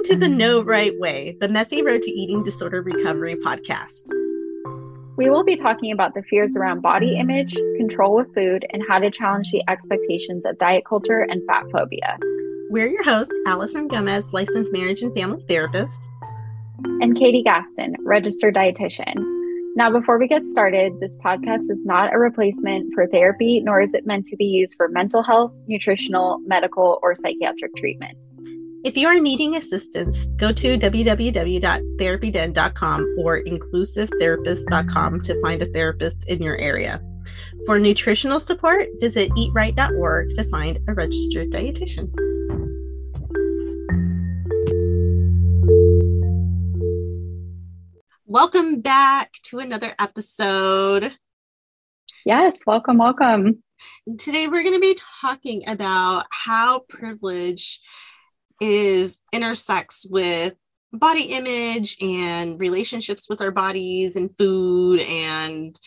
Welcome to the No Right Way, the Messy Road to Eating Disorder Recovery podcast. We will be talking about the fears around body image, control with food, and how to challenge the expectations of diet culture and fat phobia. We're your hosts, Alison Gomez, licensed marriage and family therapist, and Katy Gaston, registered dietitian. Now, before we get started, this podcast is not a replacement for therapy, nor is it meant to be used for mental health, nutritional, medical, or psychiatric treatment. If you are needing assistance, go to www.therapyden.com or inclusivetherapist.com to find a therapist in your area. For nutritional support, visit eatright.org to find a registered dietitian. Welcome back to another episode. Yes, welcome, welcome. Today we're going to be talking about how privilege is intersects with body image and relationships with our bodies and food and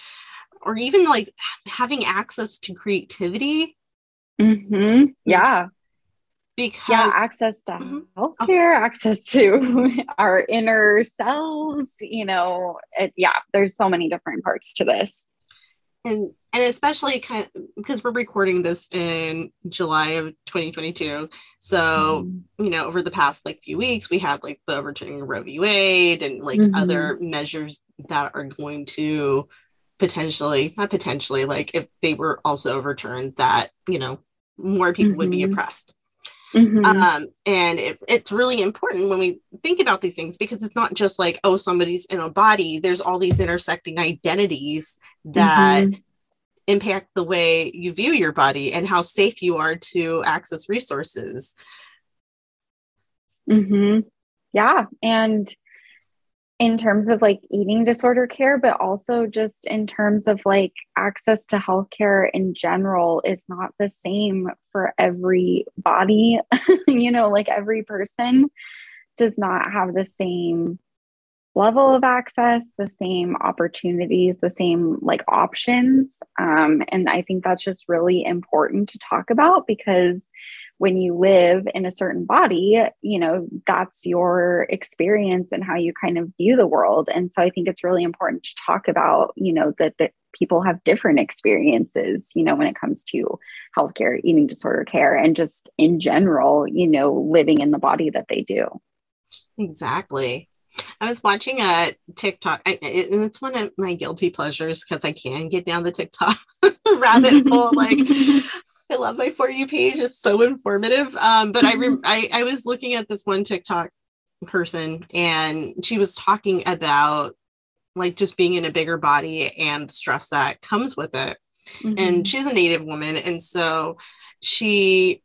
or even like having access to creativity mm-hmm. yeah because yeah access to mm-hmm. healthcare oh. access to our inner selves you know it, yeah there's so many different parts to this and and especially kind of because we're recording this in July of 2022. So, mm you know, over the past like few weeks, we have like the overturning of Roe v. Wade and like mm-hmm. other measures that are going to potentially, not potentially, like if they were also overturned, that, you know, more people mm-hmm. would be mm-hmm. oppressed. Mm-hmm. Um, and it, it's really important when we think about these things because it's not just like, oh, somebody's in a body. There's all these intersecting identities that mm-hmm. impact the way you view your body and how safe you are to access resources. Mm-hmm. Yeah. And in terms of like eating disorder care, but also just in terms of like access to healthcare in general is not the same for every body. you know, like every person does not have the same level of access, the same opportunities, the same like options. Um, and I think that's just really important to talk about because when you live in a certain body, you know, that's your experience and how you kind of view the world. And so I think it's really important to talk about, you know, that that people have different experiences, you know, when it comes to healthcare, eating disorder care, and just in general, you know, living in the body that they do. Exactly. I was watching a TikTok, I, and it's one of my guilty pleasures because I can get down the TikTok rabbit hole. Like, I love my for you page; it's so informative. Um, but I, re- I I was looking at this one TikTok person, and she was talking about like just being in a bigger body and the stress that comes with it. Mm-hmm. And she's a Native woman, and so she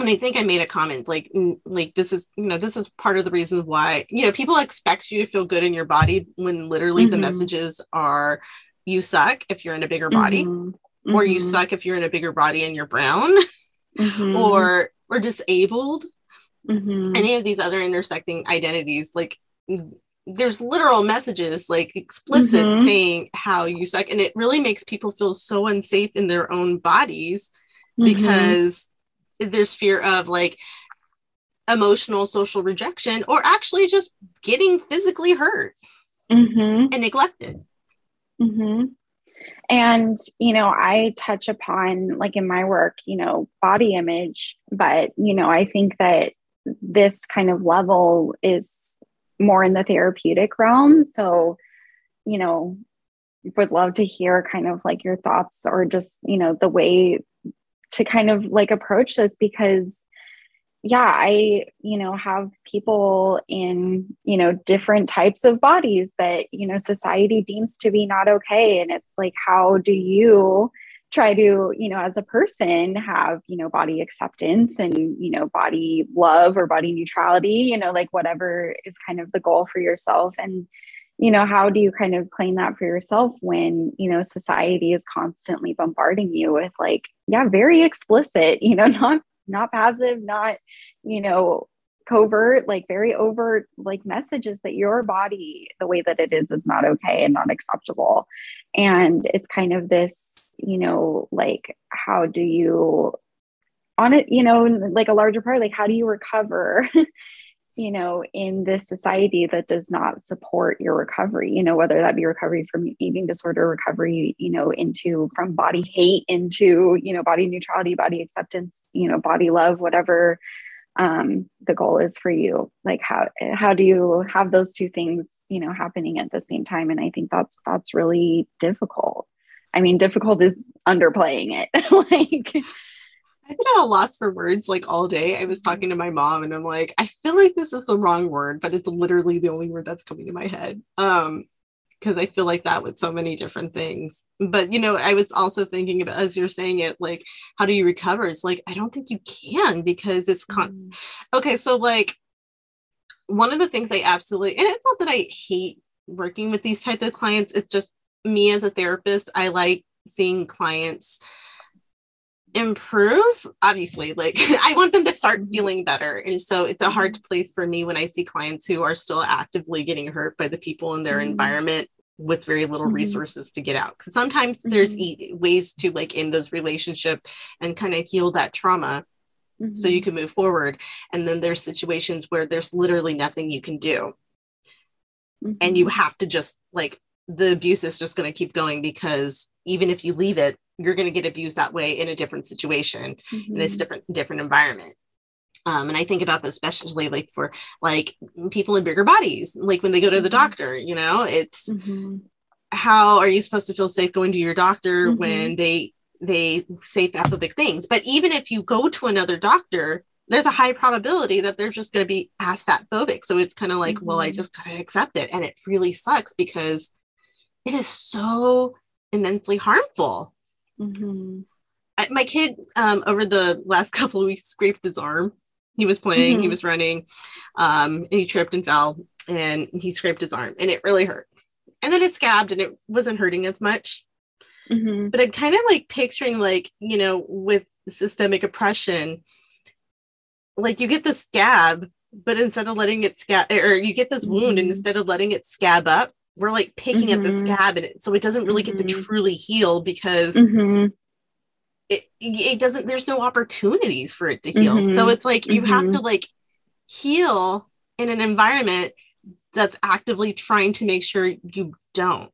and I think I made a comment like like this is you know this is part of the reason why you know people expect you to feel good in your body when literally mm-hmm. the messages are you suck if you're in a bigger body mm-hmm. Or you mm-hmm. suck if you're in a bigger body and you're brown mm-hmm. or or disabled mm-hmm. any of these other intersecting identities like there's literal messages like explicit mm-hmm. saying how you suck and it really makes people feel so unsafe in their own bodies because there's fear of like emotional social rejection or actually just getting physically hurt mm-hmm. and neglected mm-hmm. And you know i touch upon like in my work you know body image but you know i think that this kind of level is more in the therapeutic realm. So you know would love to hear kind of like your thoughts or just you know the way to kind of like approach this because yeah i you know have people in you know different types of bodies that you know society deems to be not okay and it's like how do you try to you know as a person have you know body acceptance and you know body love or body neutrality you know like whatever is kind of the goal for yourself and you know how do you kind of claim that for yourself when you know society is constantly bombarding you with like yeah very explicit you know not not passive not you know covert like very overt like messages that your body the way that it is is not okay and not acceptable. And it's kind of this you know like how do you on it you know like a larger part like how do you recover you know, in this society that does not support your recovery, you know, whether that be recovery from eating disorder, recovery, you know, into from body hate into, you know, body neutrality, body acceptance, you know, body love, whatever um, the goal is for you. Like how how do you have those two things, you know, happening at the same time? And I think that's that's really difficult. I mean, difficult is underplaying it. like I've been at a loss for words like all day. I was talking to my mom and I'm like, I feel like this is the wrong word, but it's literally the only word that's coming to my head. Um, because I feel like that with so many different things. But you know, I was also thinking about as you're saying it, like, how do you recover? It's like I don't think you can because it's con mm. okay. So like one of the things I absolutely and it's not that I hate working with these type of clients, it's just me as a therapist, I like seeing clients improve obviously like i want them to start feeling better and so it's a hard mm-hmm. place for me when i see clients who are still actively getting hurt by the people in their mm-hmm. environment with very little mm-hmm. resources to get out because sometimes mm-hmm. there's e- ways to like end those relationship and kind of heal that trauma mm-hmm. so you can move forward and then there's situations where there's literally nothing you can do and you mm-hmm. have to just like the abuse is just going to keep going because even if you leave it you're going to get abused that way in a different situation mm-hmm. in this different different environment um, and I think about this especially like for like people in bigger bodies, like when they go to the mm-hmm. doctor, you know, it's mm-hmm. how are you supposed to feel safe going to your doctor mm-hmm. when they they say fatphobic things? But even if you go to another doctor, there's a high probability that they're just going to be as fatphobic. So it's kind of like, well, I mm-hmm. just gotta accept it, and it really sucks because it is so immensely harmful. Mm-hmm. I, my kid um, over the last couple of weeks scraped his arm. He was playing, mm-hmm. he was running, um, and he tripped and fell, and he scraped his arm, and it really hurt. And then it scabbed, and it wasn't hurting as much. Mm-hmm. But I'm kind of like picturing, like you know, with systemic oppression, like you get the scab, but instead of letting it scab, or you get this wound, and mm-hmm. instead of letting it scab up, we're like picking mm-hmm. at the mm-hmm. scab and it, so it doesn't really mm-hmm. get to mm-hmm. truly heal because mm-hmm. it it doesn't there's no opportunities for it to heal so it's like you have to like heal in an environment that's actively trying to make sure you don't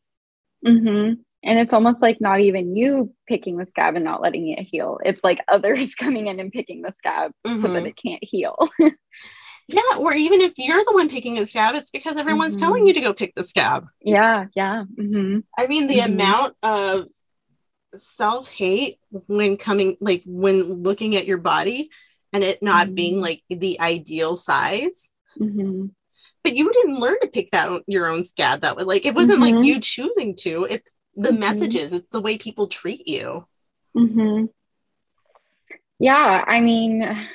and it's almost like not even you picking the scab and not letting it heal it's like others coming in and picking the scab so that it can't heal Yeah, or even if you're the one picking a scab, it's because everyone's mm-hmm. telling you to go pick the scab. Yeah, yeah. Mm-hmm. I mean, the mm-hmm. amount of self hate when coming, like when looking at your body and it not being mm-hmm. like the ideal size. Mm-hmm. But you didn't learn to pick that your own scab that way. Like it wasn't like mm-hmm. you choosing to. It's the messages. It's the way people treat you. Yeah, I mean,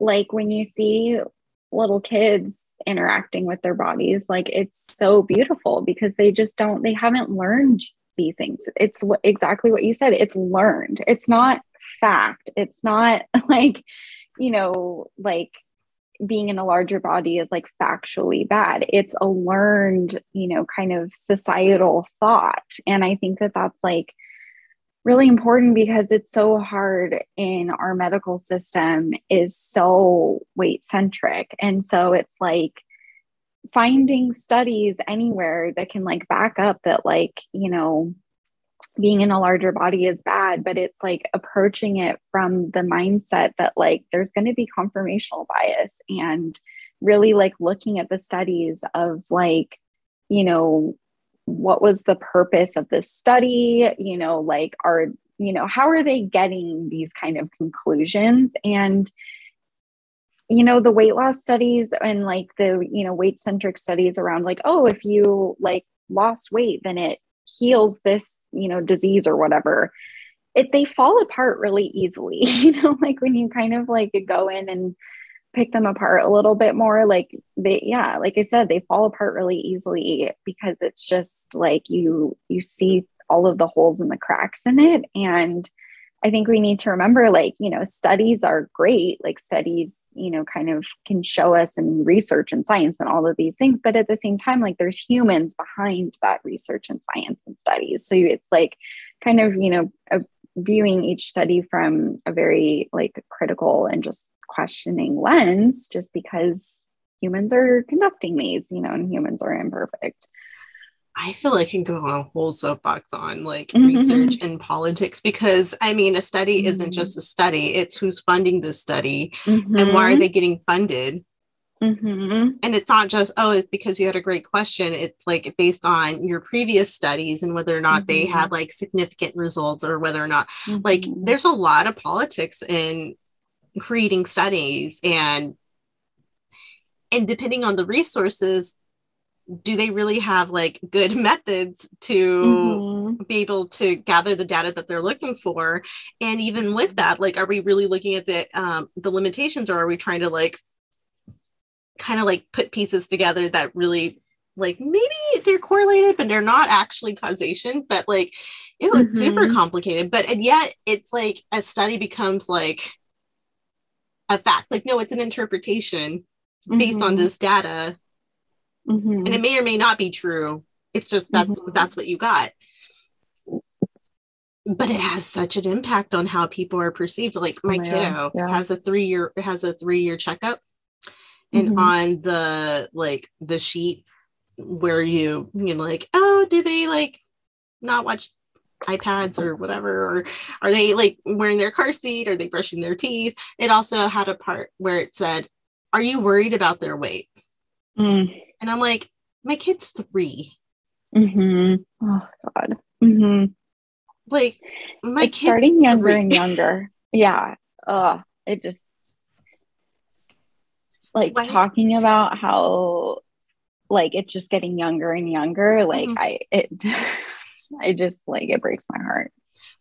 like when you see little kids interacting with their bodies like it's so beautiful because they just don't they haven't learned these things. It's what, exactly what you said it's learned. It's not fact. It's not like you know like being in a larger body is like factually bad. It's a learned you know kind of societal thought. And i think that that's like really important because it's so hard in our medical system is so weight centric and so it's like finding studies anywhere that can like back up that like you know being in a larger body is bad but it's like approaching it from the mindset that like there's going to be confirmational bias and really like looking at the studies of like you know what was the purpose of this study? You know like are you know how are they getting these kind of conclusions? And you know the weight loss studies and like the you know weight centric studies around like oh if you like lost weight then it heals this you know disease or whatever. It they fall apart really easily you know like when you kind of like go in and pick them apart a little bit more like they yeah like i said they fall apart really easily because it's just like you you see all of the holes and the cracks in it. And i think we need to remember like you know studies are great. Like studies you know kind of can show us and research and science and all of these things. But at the same time like there's humans behind that research and science and studies. So it's like kind of you know viewing each study from a very like critical and just questioning lens just because humans are conducting these, you know, and humans are imperfect. I feel like I can go on a whole soapbox on like mm-hmm. research and politics because I mean, a study mm-hmm. isn't just a study, it's who's funding the study mm-hmm. and why are mm-hmm. they getting funded. Mm-hmm. And it's not just, oh, it's because you had a great question. It's like based on your previous studies and whether or not they had mm-hmm. like significant results or whether or not, like, there's a lot of politics in creating studies and and depending on the resources do they really have like good methods to mm-hmm. be able to gather the data that they're looking for and even with that like are we really looking at the um, the limitations or are we trying to like kind of like put pieces together that really like maybe they're correlated but they're not actually causation but like it was mm-hmm. super complicated but and yet it's like a study becomes like a fact like no it's an interpretation based mm-hmm. on this data mm-hmm. and it may or may not be true it's just that's mm-hmm. that's what you got but it has such an impact on how people are perceived like my oh, kiddo yeah. has a three year has a three year checkup and mm-hmm. on the like the sheet where you you know like oh do they like not watch iPads or whatever, or are they like wearing their car seat? Are they brushing their teeth? It also had a part where it said, Are you worried about their weight? Mm. And I'm like, My kid's 3 Mm-hmm. Oh, God. Mm-hmm. Like, my it's kid's starting younger three. and younger. yeah. Oh, it just like Why? talking about how like it's just getting younger and younger. Like, mm-hmm. I, it, I just like it breaks my heart.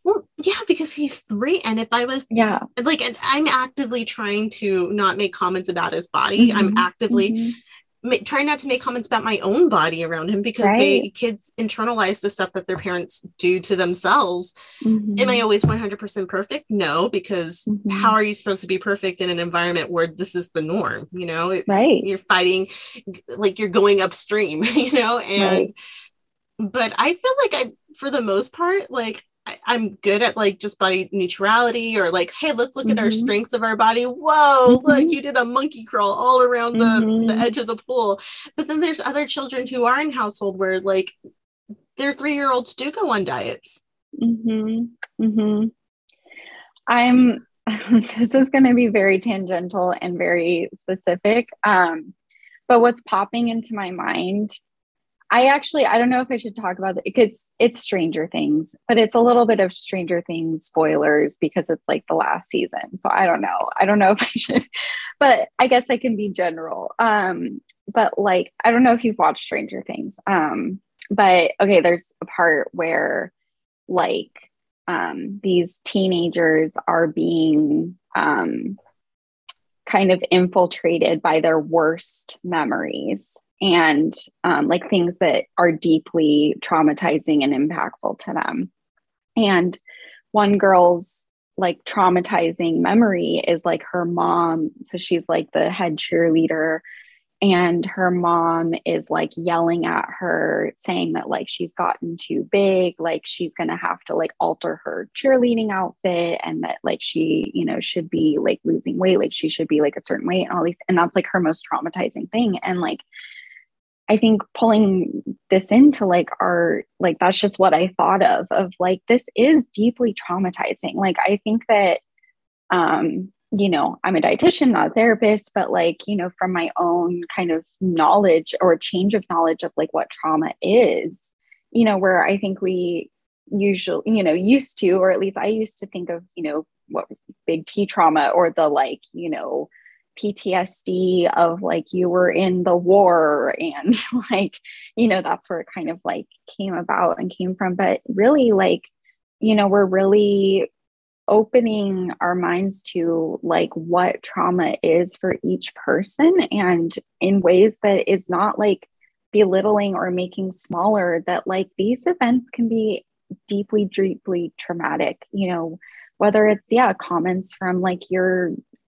Well, yeah, because he's three. And if I was, yeah, like, and I'm actively trying to not make comments about his body. Mm-hmm. I'm actively mm-hmm. ma- trying not to make comments about my own body around him because right. they kids internalize the stuff that their parents do to themselves. Mm-hmm. Am I always 100% perfect? No, because mm-hmm. how are you supposed to be perfect in an environment where this is the norm? You know, right? You're fighting, like you're going upstream. You know, and. Right but I feel like I, for the most part, like I, am good at like just body neutrality or like, hey, let's look mm-hmm. at our mm-hmm. strengths of our body. Whoa, mm-hmm. look, you did a monkey crawl all around the, mm-hmm. the edge of the pool. But then there's other children who are in household where like their three year olds do go on diets. Mm-hmm. Mm-hmm. I'm this is going to be very tangential and very specific. Um, but what's popping into my mind I actually I don't know if I should talk about it. It's it's Stranger Things, but it's a little bit of Stranger Things spoilers because it's like the last season. So I don't know. I don't know if I should, but I guess I can be general. Um, but like I don't know if you've watched Stranger Things. Um, but okay, there's a part where like um these teenagers are being um kind of infiltrated by their worst memories and um, like things that are deeply traumatizing and impactful to them. And one girl's like traumatizing memory is like her mom. So she's like the head cheerleader and her mom is like yelling at her saying that like she's gotten too big like she's to have to like alter her cheerleading outfit and that like she you know should be like losing weight like she should be like a certain weight and all these and that's like her most traumatizing thing and like I think pulling this into like our like that's just what I thought of of like this is deeply traumatizing. Like I think that um you know, I'm a dietitian, not a therapist, but like, you know, from my own kind of knowledge or change of knowledge of like what trauma is, you know, where I think we usually, you know, used to, or at least I used to think of, you know, what big T trauma or the like, you know, PTSD of like you were in the war and like, you know, that's where it kind of like came about and came from. But really, like, you know, we're really opening our minds to like what trauma is for each person and in ways that is not like belittling or making smaller that like these events can be deeply deeply traumatic you know whether it's yeah comments from like your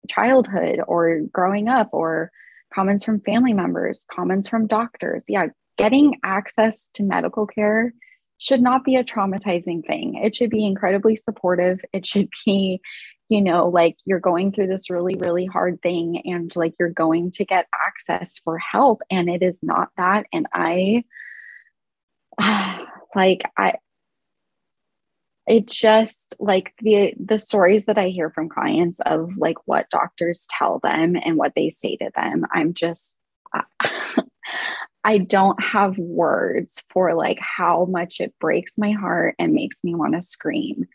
childhood or growing up or comments from family members, comments from doctors. Yeah, getting access to medical care should not be a traumatizing thing. It should be incredibly supportive. It should be, you know, like you're going through this really, really hard thing and like you're going to get access for help. And it is not that. And I, like, I, it just like the the stories that i hear from clients of like what doctors tell them and what they say to them i'm just uh, i don't have words for like how much it breaks my heart and makes me want to scream.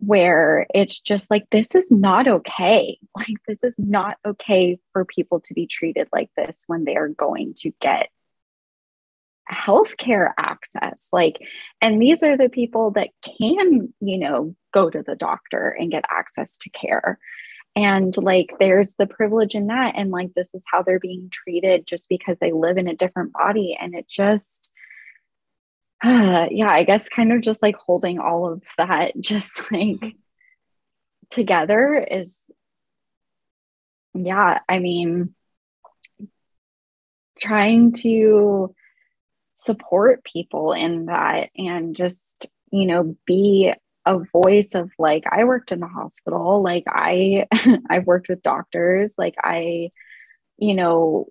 Where it's just like this is not okay. Like this is not okay for people to be treated like this when they are going to get healthcare access like and these are the people that can you know go to the doctor and get access to care. And like there's the privilege in that and like this is how they're being treated just because they live in a different body and it just uh, yeah i guess kind of just like holding all of that just like together is yeah i mean trying to support people in that and just, you know, be a voice of like I worked in the hospital, like I I've worked with doctors, like I you know,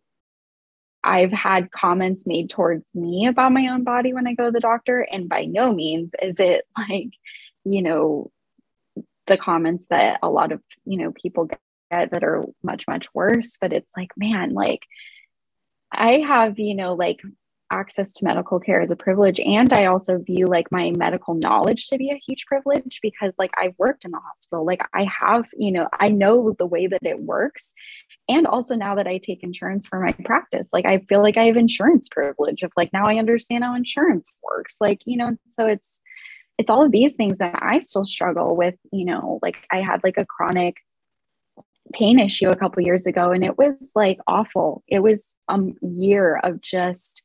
I've had comments made towards me about my own body when I go to the doctor and by no means is it like, you know, the comments that a lot of, you know, people get that are much much worse, but it's like, man, like I have, you know, like access to medical care is a privilege and i also view like my medical knowledge to be a huge privilege because like i've worked in the hospital. Like i have you know i know the way that it works. And also now that i take insurance for my practice like i feel like i have insurance privilege of like now i understand how insurance works. Like you know so it's it's all of these things that i still struggle with you know like i had like a chronic pain issue a couple years ago and it was like awful. It was a year of just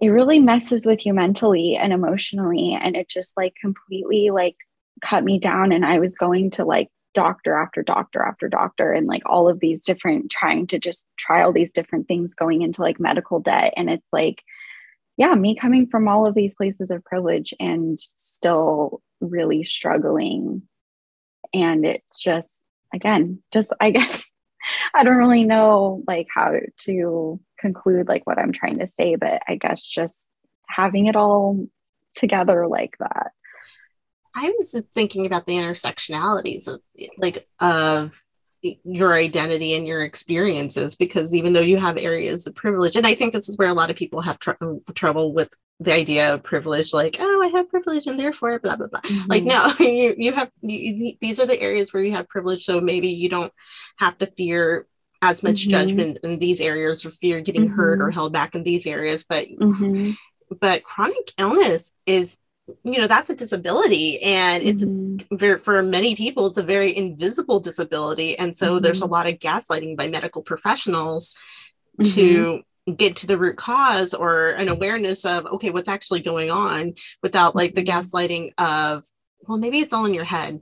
it really messes with you mentally and emotionally and it just like completely like cut me down and i was going to like doctor after doctor after doctor and like all of these different trying to just try all these different things going into like medical debt and it's like yeah me coming from all of these places of privilege and still really struggling. And it's just again just i guess I don't really know like how to conclude like what I'm trying to say, but I guess just having it all together like that. I was thinking about the intersectionalities of like of your identity and your experiences because even though you have areas of privilege and i think this is where a lot of people have tr- trouble with the idea of privilege like oh i have privilege and therefore blah blah blah mm-hmm. like no you you have you, these are the areas where you have privilege so maybe you don't have to fear as much mm-hmm. judgment in these areas or fear getting mm-hmm. hurt or mm-hmm. held back in these areas but mm-hmm. but chronic illness is you know that's a disability and it's mm-hmm. very, for many people it's a very invisible disability and so mm-hmm. there's a lot of gaslighting by medical professionals mm-hmm. to get to the root cause or an awareness of okay what's actually going on without like the mm-hmm. gaslighting of well maybe it's all in your head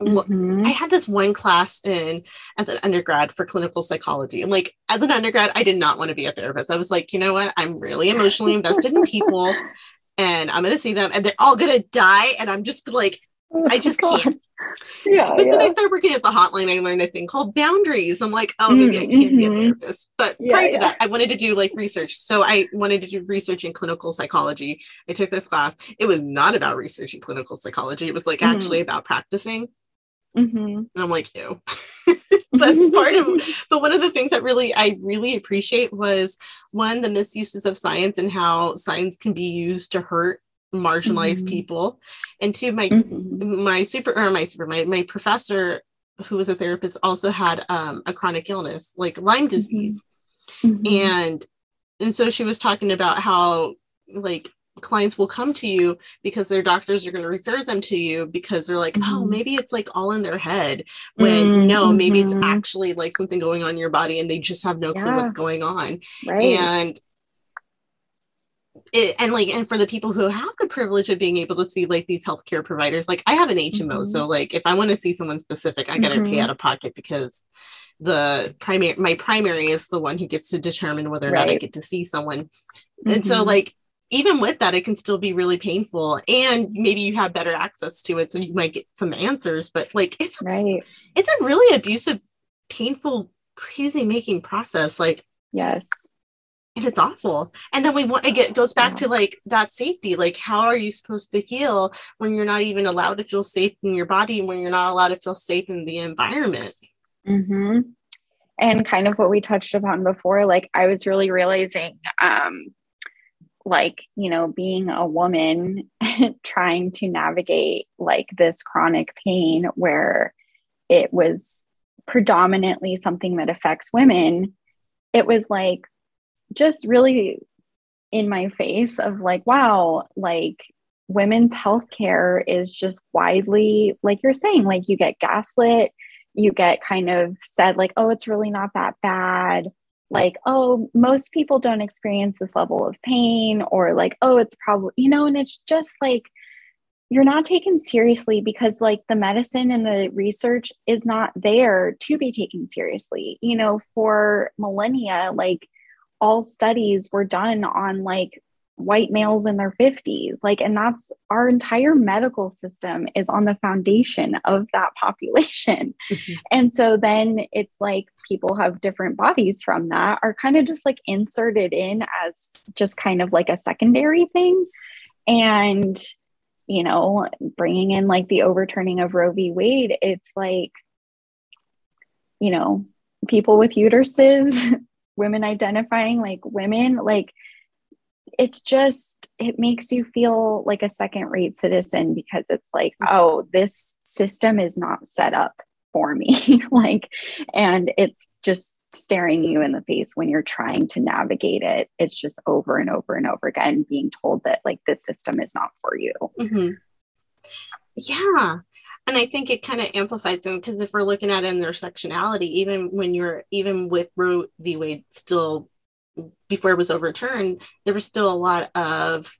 Mm-hmm. I had this one class in as an undergrad for clinical psychology. And like as an undergrad, I did not want to be a therapist. I was like, you know what? I'm really emotionally invested in people and I'm gonna see them and they're all gonna die. And I'm just like, I just can't. Yeah. But yeah. then I started working at the hotline. I learned a thing called boundaries. I'm like, oh, maybe mm-hmm. I can't be a mm-hmm. therapist. But yeah, prior to that, I wanted to do like research. So I wanted to do research in clinical psychology. I took this class. It was not about researching clinical psychology. It was like mm-hmm. actually about practicing. Mm-hmm. And I'm like, ew. but part of but one of the things that really I really appreciate was one, the misuses of science and how science can be used to hurt marginalized mm-hmm. people. And two, my mm-hmm. my super or my super my, my professor who was a therapist also had um, a chronic illness like Lyme mm-hmm. disease. Mm-hmm. And and so she was talking about how like clients will come to you because their doctors are going to refer them to you because they're like, oh, mm-hmm. oh, maybe it's like all in their head. When mm-hmm. no, maybe it's mm-hmm. actually like something going on in your body and they just have no clue what's going on. Right. And it, and like and for the people who have the privilege of being able to see like these healthcare providers like i have an hmo mm-hmm. so like if i want to see someone specific i gotta mm-hmm. pay out of pocket because the primary my primary is the one who gets to determine whether or right. not i get to see someone mm-hmm. and so mm-hmm. like even with that, it can still be really painful. And maybe you have better access to it. So you might get some answers, but like it's right. It's a really abusive, painful, crazy making process. Like, yes. And it's awful. And then we want it goes back yeah. to like that safety. Like, how are you supposed to heal when you're not even allowed to feel safe in your body, when you're not allowed to feel safe in the environment? Mm-hmm. And kind of what we touched upon before, like I was really realizing um like you know being a woman trying to navigate like this chronic pain where it was predominantly something that affects women it was like just really in my face of like wow like women's healthcare is just widely like you're saying like you get gaslit you get kind of said like oh it's really not that bad like, oh, most people don't experience this level of pain, or like, oh, it's probably, you know, and it's just like, you're not taken seriously because like the medicine and the research is not there to be taken seriously. You know, for millennia, like all studies were done on like white males in their 50s like and that's our entire medical system is on the foundation of that population. Mm-hmm. and so then it's like people have different bodies from that are kind of just like inserted in as just kind of like a secondary thing. And you know bringing in like the overturning of roe v. Wade it's like you know people with uteruses women identifying like women like it's just it makes you feel like a second rate citizen because it's like oh this system is not set up for me. Like and it's just staring you in the face when you're trying to navigate it. It's just over and over and over again being told that like this system is not for you. Mm-hmm. yeah. And i think it kind of amplifies them because if we're looking at intersectionality even when you're even with roe v. Wade still before it was overturned, there was still a lot of,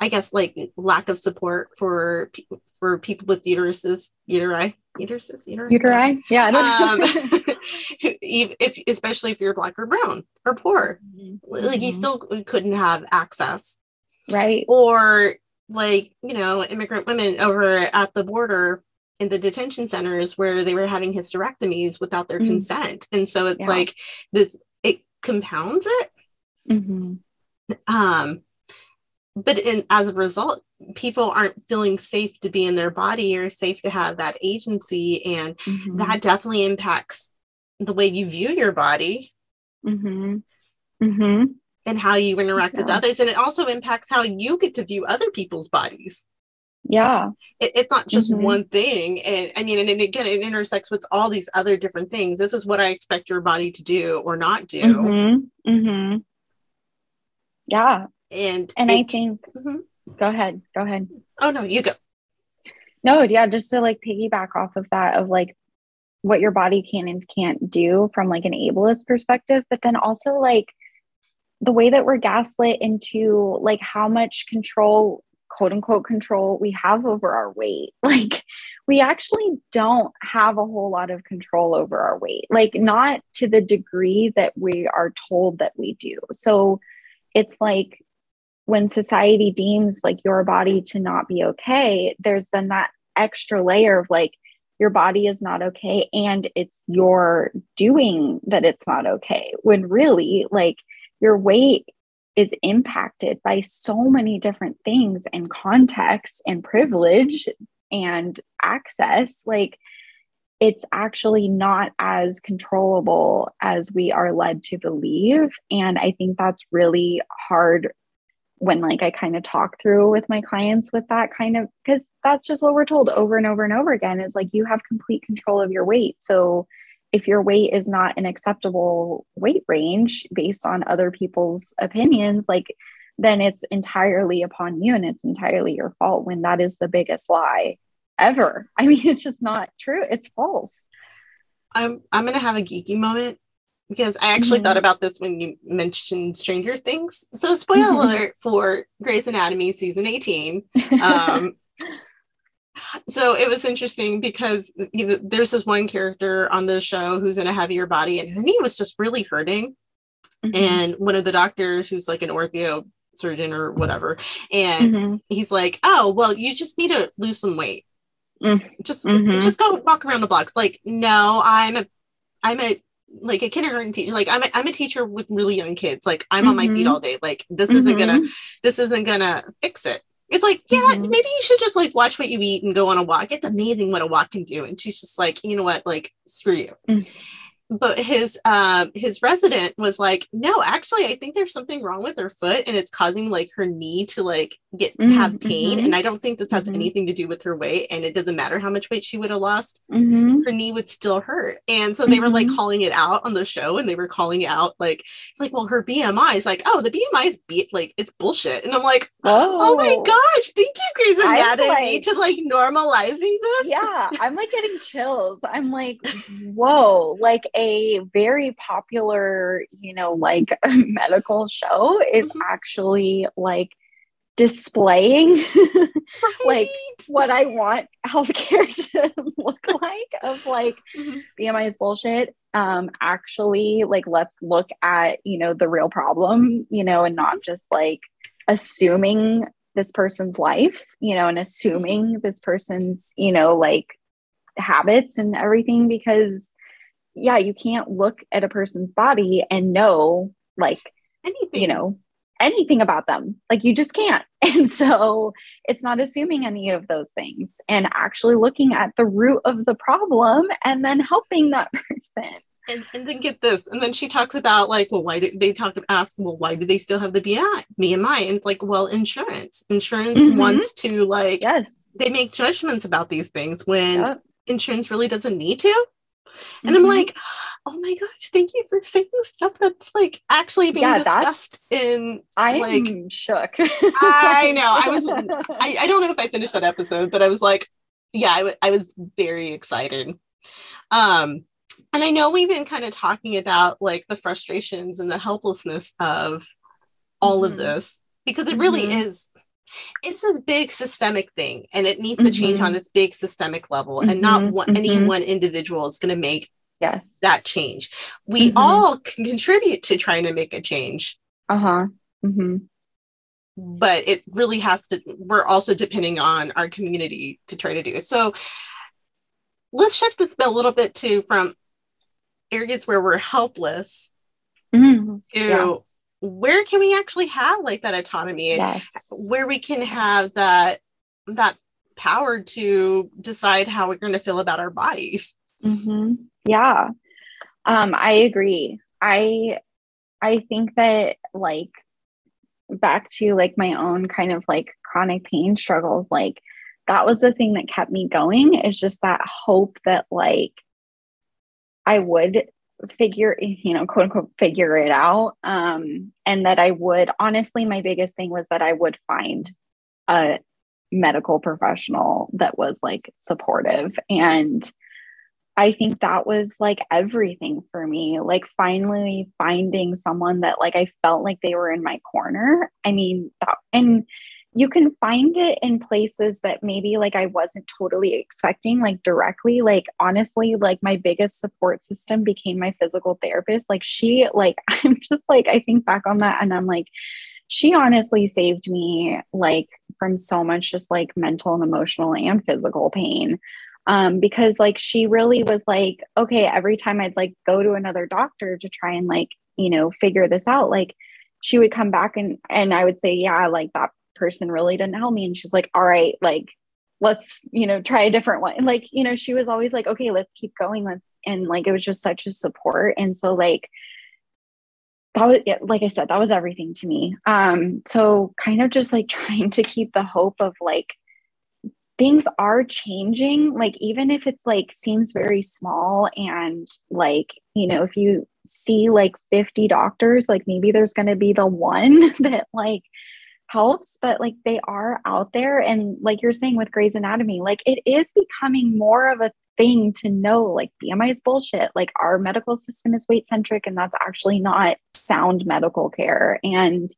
I guess, like lack of support for for people with uteruses, uteri, uteruses, uteri, uteri. Yeah, um, if especially if you're black or brown or poor, mm-hmm. like you mm-hmm. still couldn't have access, right? Or like you know, immigrant women over at the border in the detention centers where they were having hysterectomies without their mm-hmm. consent and so it's yeah. like this compounds it. Mm-hmm. Um, but in, as a result, people aren't feeling safe to be in their body or safe to have that agency. And mm-hmm. that definitely impacts the way you view your body mm-hmm. Mm-hmm. and how you interact yeah. with others. And it also impacts how you get to view other people's bodies yeah it, it's not just mm-hmm. one thing and i mean and, and, again it intersects with all these other different things this is what i expect your body to do or not do mm-hmm. Mm-hmm. yeah and and it, i think mm-hmm. go ahead go ahead oh no you go no yeah just to like piggyback off of that of like what your body can and can't do from like an ableist perspective but then also like the way that we're gaslit into like how much control quote unquote control we have over our weight. Like we actually don't have a whole lot of control over our weight, like not to the degree that we are told that we do. So it's like when society deems like your body to not be okay, there's then that extra layer of like, your body is not okay and it's your doing that it's not okay when really like your weight is impacted by so many different things and context and privilege and access like it's actually not as controllable as we are led to believe. And i think that's really hard when like i kind of talk through with my clients with that kind of because that's just what we're told over and over and over again is like you have complete control of your weight. So if your weight is not an acceptable weight range based on other people's opinions, like then it's entirely upon you and it's entirely your fault when that is the biggest lie ever. I mean, it's just not true. It's false. I'm I'm gonna have a geeky moment because I actually mm-hmm. thought about this when you mentioned Stranger Things. So spoiler alert for Grey's Anatomy season 18. Um, so it was interesting because you know, there's this one character on the show who's in a heavier body and he was just really hurting mm-hmm. and one of the doctors who's like an ortho surgeon or whatever. And mm-hmm. he's like, Oh, well, you just need to lose some weight. Mm. Just mm-hmm. just go walk around the block. like, no, I'm a I'm a like a kindergarten teacher. Like I'm a, I'm a teacher with really young kids. Like I'm mm-hmm. on my feet mm-hmm. all day. Like this isn't gonna mm-hmm. this isn't gonna fix it. It's like, yeah, mm-hmm. maybe you should just like watch what you eat and go on a walk. It's amazing what a walk can do. And she's just like, you know what, like screw you. Mm but his um his resident was like no actually i think there's something wrong with her foot and it's causing like her knee to like get mm-hmm, have pain mm-hmm. and i don't think this has mm-hmm. anything to do with her weight and it doesn't matter how much weight she would have lost mm-hmm. her knee would still hurt and so they were like mm-hmm. calling it out on the show and they were calling out like like well her bmi is like oh the bmi is be- like it's bullshit and i'm like oh, oh my gosh thank you Grey's Anatomy like, to like normalizing this yeah i'm like getting chills i'm like whoa like a very popular, you know, like medical show is mm-hmm. actually like displaying right. like what I want healthcare to look like of like mm-hmm. BMI is bullshit. Um actually like let's look at, you know, the real problem, you know, and not just like assuming this person's life, you know, and assuming this person's, you know, like habits and everything because yeah, you can't look at a person's body and know like anything, you know, anything about them. Like you just can't. And so it's not assuming any of those things and actually looking at the root of the problem and then helping that person. And, and then get this. And then she talks about like, well, why did they talk about ask, well, why do they still have the BI, BMI? And like, well, insurance. Insurance mm-hmm. wants to like yes, they make judgments about these things when yep. insurance really doesn't need to. And mm-hmm. I'm like, oh my gosh, thank you for saying stuff that's like actually being yeah, discussed in I like am shook. I know. I was I, I don't know if I finished that episode, but I was like, yeah, I, w- I was very excited. Um and I know we've been kind of talking about like the frustrations and the helplessness of all mm-hmm. of this because it really mm-hmm. is it's this big systemic thing and it needs to change mm-hmm. on this big systemic level mm-hmm. and not mm-hmm. one, mm-hmm. any one individual is going to make yes that change we mm-hmm. all can contribute to trying to make a change uh-huh mm-hmm. but it really has to we're also depending on our community to try to do it so let's shift this a little bit to from areas where we're helpless to yeah where can we actually have like that autonomy? Yes. where we can have that that power to decide how we're going to feel about our bodies. Mm-hmm. yeah. Um i agree. I i think that like back to like my own kind of like chronic pain struggles like that was the thing that kept me going. Is just that hope that like i would figure you know quote unquote figure it out. Um and that i would honestly my biggest thing was that i would find a medical professional that was like supportive. And i think that was like everything for me. Like finally finding someone that like i felt like they were in my corner. I mean that, and you can find it in places that maybe like I wasn't totally expecting, like directly. Like, honestly, like my biggest support system became my physical therapist. Like, she, like, I'm just like, I think back on that and I'm like, she honestly saved me like from so much just like mental and emotional and physical pain. Um, because like she really was like, okay, every time I'd like go to another doctor to try and like, you know, figure this out, like she would come back and and I would say, yeah, like that person really didn't help me. And she's like all right like let's you know try a different one. Like you know she was always like okay let's keep going. Let's and like it was just such a support. And so like that was like i said that was everything to me. Um so kind of just like trying to keep the hope of like things are changing. Like even if it's like seems very small and like you know if you see like 50 doctors like maybe there's going to be the one that like helps, but like they are out there. And like you're saying with Grey's Anatomy, like it is becoming more of a thing to know like BMI is bullshit. Like our medical system is weight centric, and that's actually not sound medical care. And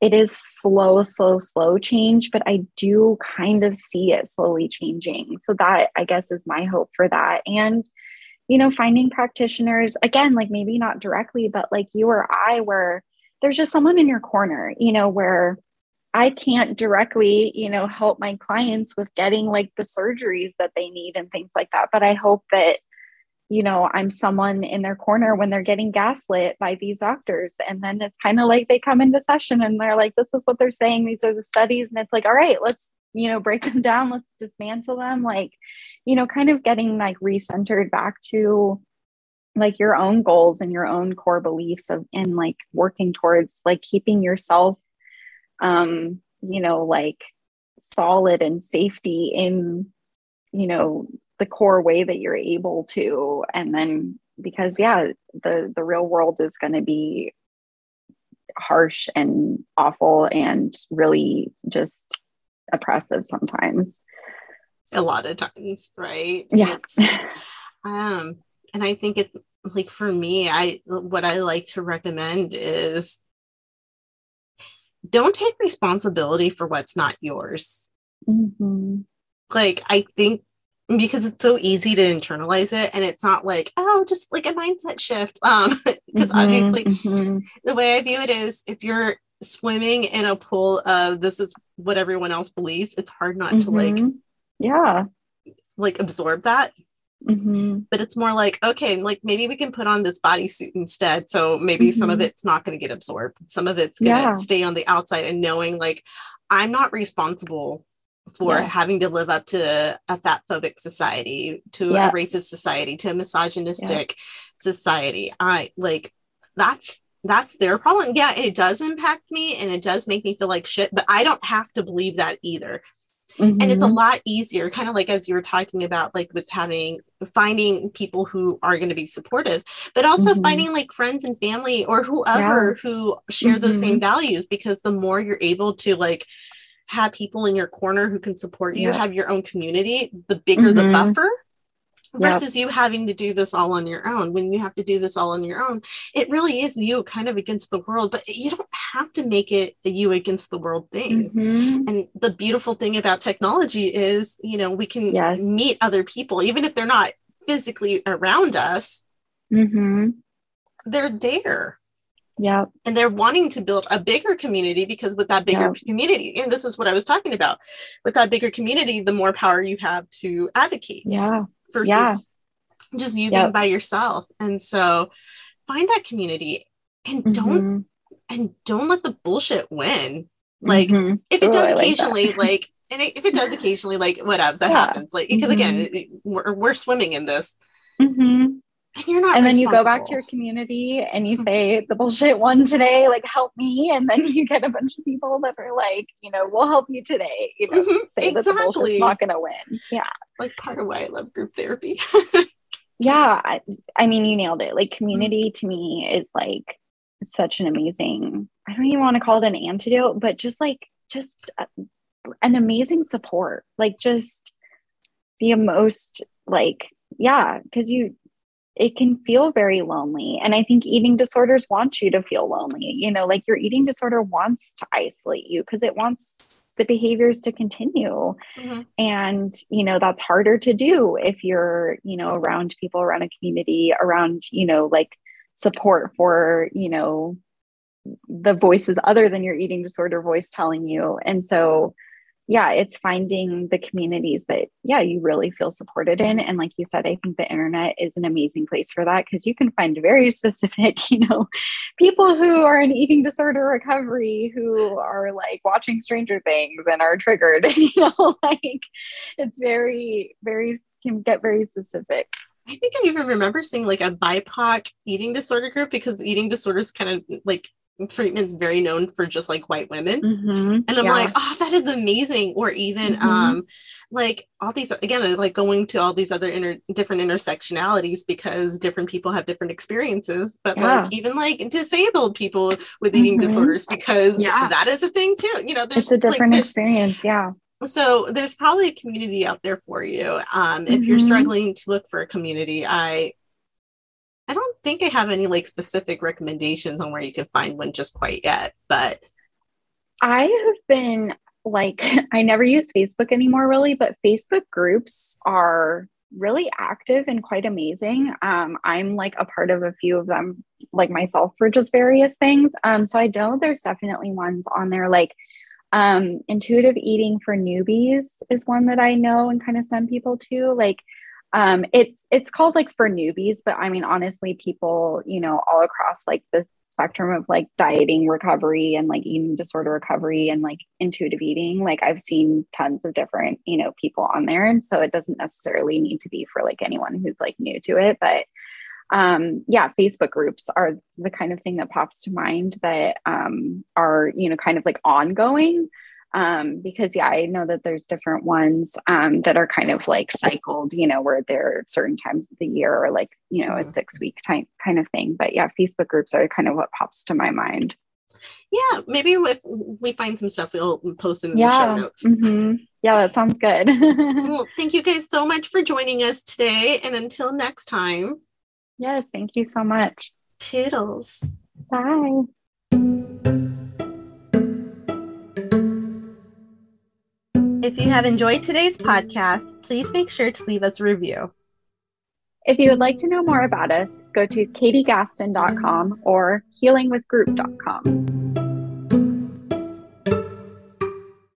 it is slow, slow, slow change, but I do kind of see it slowly changing. So that I guess is my hope for that. And you know, finding practitioners again, like maybe not directly, but like you or I, where there's just someone in your corner, you know, where I can't directly, you know, help my clients with getting like the surgeries that they need and things like that. But I hope that, you know, I'm someone in their corner when they're getting gaslit by these doctors. And then it's kind of like they come into session and they're like, this is what they're saying. These are the studies. And it's like, all right, let's, you know, break them down. Let's dismantle them. Like, you know, kind of getting like recentered back to like your own goals and your own core beliefs of and like working towards like keeping yourself um, you know, like solid and safety in, you know, the core way that you're able to. And then because yeah, the the real world is going to be harsh and awful and really just oppressive sometimes. A lot of times, right? Yeah. um, and I think it like for me, I what I like to recommend is don't take responsibility for what's not yours. Mm-hmm. Like, I think because it's so easy to internalize it and it's not like oh just like a mindset shift um because mm-hmm, obviously mm-hmm. the way i view it is if you're swimming in a pool of this is what everyone else believes it's hard not to like mm-hmm. yeah like absorb that Mm-hmm. But it's more like, okay, like maybe we can put on this bodysuit instead. So maybe mm-hmm. some of mm-hmm. it's not going to get absorbed. Some of it's going to yeah. stay on the outside and knowing like I'm not responsible for yeah. having to live up to a fat phobic society, to yeah. a racist society, to a misogynistic society. I like that's that's their problem. Yeah, it does impact me and it does make me feel like shit, but I don't have to believe that either. Mm-hmm. And it's a mm-hmm. lot easier, kind of like as you were talking about, like with having finding people who are going to be supportive, but also mm-hmm. finding like friends and family or whoever yeah. who share mm-hmm. those same mm-hmm. values. Because the more you're able to like have people in your corner who can support you, yeah. have your own community, the bigger the mm-hmm. buffer versus yep. you having to do this all on your own. When you have to do this all on your own, it really is you kind of against the world, but you don't have to make it a you against the world thing. Mm-hmm. And the beautiful thing about technology is, you know, we can yes. meet other people, even if they're not physically around us, mm-hmm. they're there. Yeah. And they're wanting to build a bigger community because with that bigger yep. community, and this is what I was talking about, with that bigger community, the more power you have to advocate. Yeah versus yeah. just you yep. being by yourself. And so find that community and mm-hmm. don't and don't let the bullshit win. Like mm-hmm. if it does Ooh, occasionally, like, like, and if it does occasionally, like whatever that yeah. happens. Like because mm-hmm. again, we're we're swimming in this. Mm-hmm. And you're not and then you go back to your community and you say the bullshit won today like help me and then you get a bunch of people that are like you know we'll help you today you know mm-hmm, say exactly. that the bullshit's not gonna win yeah like part of why i love group therapy yeah I, I, mean you nailed it like community to me is like such an amazing i don't even want to call it an antidote but just like just a, an amazing support like just the most like yeah because you it can feel very lonely. And I think eating disorders want you to feel lonely. You know, like your eating disorder wants to isolate you because it wants the behaviors to continue. Mm-hmm. And, you know, that's harder to do if you're, you know, around people, around a community, around, you know, like support for, you know, the voices other than your eating disorder voice telling you. And so, yeah, it's finding the communities that, yeah, you really feel supported in. And like you said, I think the internet is an amazing place for that because you can find very specific, you know, people who are in eating disorder recovery who are like watching Stranger Things and are triggered. you know, like it's very, very, can get very specific. I think I even remember seeing like a BIPOC eating disorder group because eating disorders kind of like treatment's very known for just like white women mm-hmm. and i'm yeah. like oh that is amazing or even mm-hmm. um like all these again like going to all these other inter- different intersectionalities because different people have different experiences but yeah. like even like disabled people with eating mm-hmm. disorders because yeah. that is a thing too you know there's it's a different like, experience yeah so there's probably a community out there for you um, if you're mm-hmm. struggling to look for a community i I don't think I have any like specific recommendations on where you can find one just quite yet, but I have been like I never use Facebook anymore really, but Facebook groups are really active and quite amazing. Um, I'm like a part of a few of them, like myself, for just various things. Um, so I know there's definitely ones on there like um, intuitive eating for newbies is one that I know and kind of send people to. Like um, it's it's called like for newbies, but I mean honestly, people you know all across like the spectrum of like dieting recovery and like eating disorder recovery and like intuitive eating like i've seen tons of different you know people on there. And so it doesn't necessarily need to be for like anyone who's like new to it but um yeah facebook groups are the kind of thing that pops to mind that um are you know kind of like ongoing um, because yeah, I know that there's different ones um, that are kind of like cycled, you know, where they're certain times of the year or like you know mm-hmm. a six week time kind of thing. But yeah, Facebook groups are kind of what pops to my mind. Yeah, maybe if we find some stuff, we'll post in yeah. the show notes. Mm-hmm. Yeah, that sounds good. well, thank you guys so much for joining us today, and until next time. Yes, thank you so much. Toodles. Bye. If you have enjoyed today's podcast, please make sure to leave us a review. If you would like to know more about us, go to katygaston.com or healingwithgroup.com.